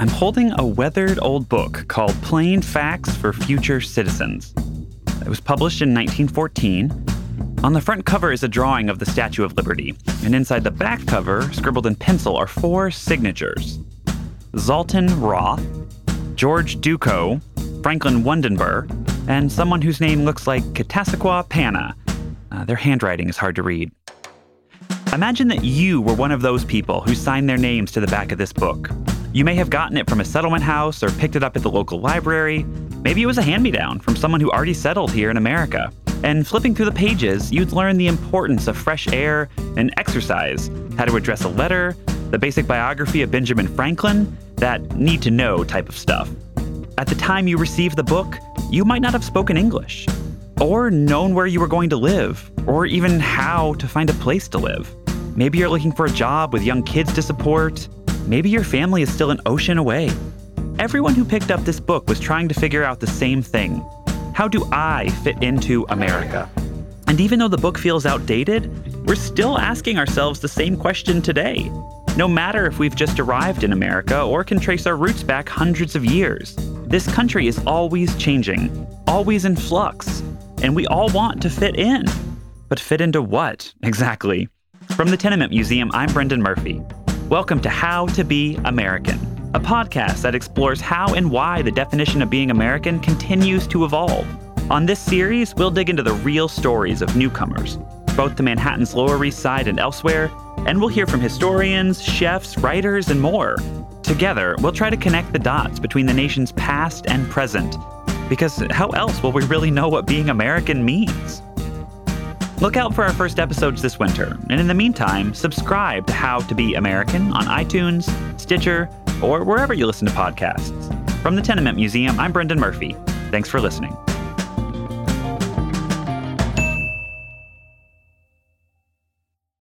I'm holding a weathered old book called Plain Facts for Future Citizens. It was published in 1914. On the front cover is a drawing of the Statue of Liberty, and inside the back cover, scribbled in pencil, are four signatures Zalton Roth, George Duco, Franklin Wundenber, and someone whose name looks like Katasaqua Pana. Uh, their handwriting is hard to read. Imagine that you were one of those people who signed their names to the back of this book. You may have gotten it from a settlement house or picked it up at the local library. Maybe it was a hand me down from someone who already settled here in America. And flipping through the pages, you'd learn the importance of fresh air and exercise, how to address a letter, the basic biography of Benjamin Franklin, that need to know type of stuff. At the time you received the book, you might not have spoken English, or known where you were going to live, or even how to find a place to live. Maybe you're looking for a job with young kids to support. Maybe your family is still an ocean away. Everyone who picked up this book was trying to figure out the same thing How do I fit into America? And even though the book feels outdated, we're still asking ourselves the same question today. No matter if we've just arrived in America or can trace our roots back hundreds of years, this country is always changing, always in flux, and we all want to fit in. But fit into what, exactly? From the Tenement Museum, I'm Brendan Murphy. Welcome to How to Be American, a podcast that explores how and why the definition of being American continues to evolve. On this series, we'll dig into the real stories of newcomers, both to Manhattan's Lower East Side and elsewhere, and we'll hear from historians, chefs, writers, and more. Together, we'll try to connect the dots between the nation's past and present, because how else will we really know what being American means? Look out for our first episodes this winter, and in the meantime, subscribe to How to Be American on iTunes, Stitcher, or wherever you listen to podcasts. From the Tenement Museum, I'm Brendan Murphy. Thanks for listening.